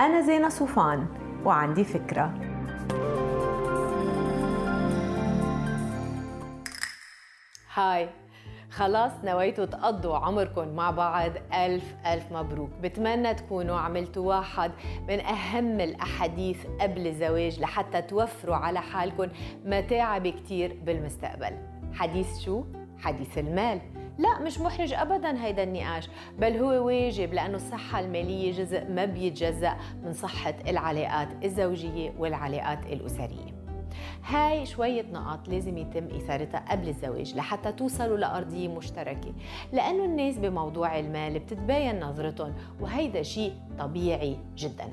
أنا زينة صوفان وعندي فكرة. هاي. خلاص نويتوا تقضوا عمركم مع بعض. ألف ألف مبروك. بتمنى تكونوا عملتوا واحد من أهم الأحاديث قبل الزواج لحتى توفروا على حالكم متاعب كتير بالمستقبل. حديث شو؟ حديث المال. لا مش محرج ابدا هيدا النقاش. بل هو واجب لأنه الصحة المالية جزء ما بيتجزأ من صحة العلاقات الزوجية والعلاقات الأسرية. هاي شوية نقاط لازم يتم إثارتها قبل الزواج لحتى توصلوا لأرضية مشتركة. لأنه الناس بموضوع المال بتتباين نظرتهم وهيدا شيء طبيعي جدا.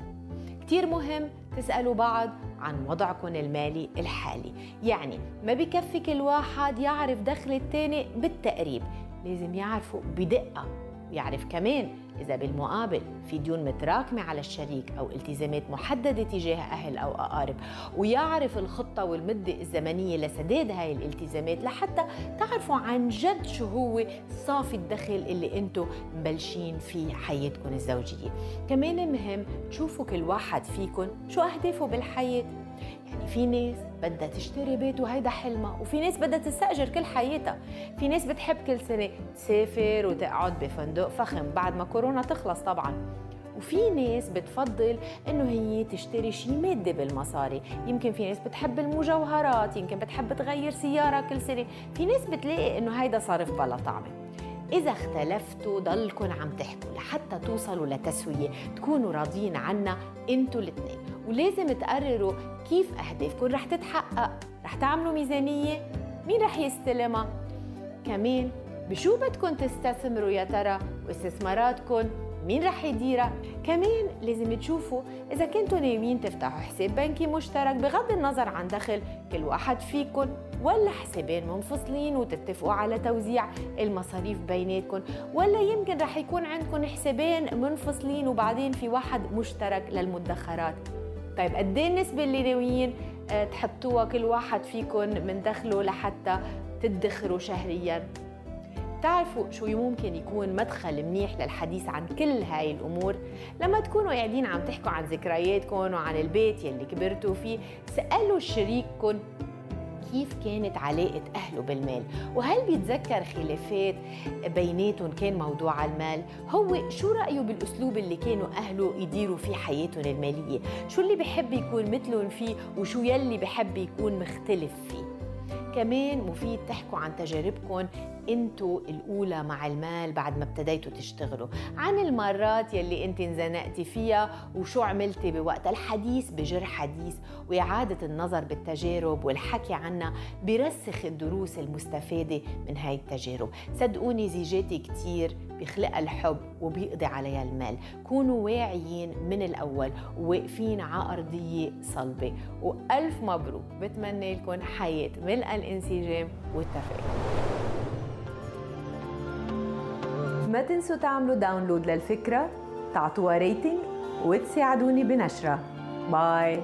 كتير مهم تسألوا بعض عن وضعكم المالي الحالي. يعني ما بكفي كل واحد يعرف دخل التاني بالتقريب. لازم يعرفوا بدقة ويعرف كمان إذا بالمقابل في ديون متراكمة على الشريك أو التزامات محددة تجاه أهل أو أقارب ويعرف الخطة والمدة الزمنية لسداد هاي الالتزامات لحتى تعرفوا عن جد شو هو صافي الدخل اللي أنتم مبلشين فيه حياتكم الزوجية. كمان مهم تشوفوا كل واحد فيكم شو أهدافه بالحياة يعني في ناس بدها تشتري بيت وهيدا حلمها وفي ناس بدها تستأجر كل حياتها. في ناس بتحب كل سنة تسافر وتقعد بفندق فخم بعد ما كورونا تخلص طبعا. وفي ناس بتفضل إنه هي تشتري شيء مادي بالمصاري. يمكن في ناس بتحب المجوهرات يمكن بتحب تغير سيارة كل سنة. في ناس بتلاقي إنه هيدا صارف بلا طعمة. إذا اختلفتوا ضلكن عم تحكوا لحتى توصلوا لتسوية تكونوا راضيين عنها أنتوا الاثنين. ولازم تقرروا كيف أهدافكم رح تتحقق. رح تعملوا ميزانية. مين رح يستلمها؟ كمان بشو بدكم تستثمروا يا ترى؟ واستثماراتكم مين رح يديرها؟ كمان لازم تشوفوا إذا كنتوا ناويين تفتحوا حساب بنكي مشترك بغض النظر عن دخل كل واحد فيكم ولا حسابين منفصلين وتتفقوا على توزيع المصاريف بيناتكم ولا يمكن رح يكون عندكم حسابين منفصلين وبعدين في واحد مشترك للمدخرات. طيب قد إيه النسبة اللي ناويين آه، تحطوها كل واحد فيكم من دخله لحتى تدخروا شهريا؟ بتعرفوا شو ممكن يكون مدخل منيح للحديث عن كل هاي الأمور؟ لما تكونوا قاعدين عم تحكوا عن ذكرياتكم وعن البيت يلي كبرتوا فيه سألوا شريككم كيف كانت علاقة أهله بالمال؟ وهل بيتذكر خلافات بيناتهم كان موضوع المال؟ هو شو رأيه بالأسلوب اللي كانوا أهله يديروا فيه حياتهم المالية؟ شو اللي بحب يكون مثلهم فيه وشو يلي بحب يكون مختلف فيه؟ كمان مفيد تحكوا عن تجاربكم انتو الأولى مع المال بعد ما ابتديتوا تشتغلوا. عن المرات يلي انت انزنقتي فيها وشو عملتي بوقتها الحديث بجر حديث وإعادة النظر بالتجارب والحكي عنها برسخ الدروس المستفادة من هاي التجارب. صدقوني زيجاتي كتير بيخلقها الحب وبيقضي عليها المال. كونوا واعيين من الأول وواقفين على أرضية صلبة. وألف مبروك. بتمنى لكم حياة ملء الانسجام والتفاهم ما تنسوا تعملوا download للفقرة تعطوها rating وتساعدوني بنشرها bye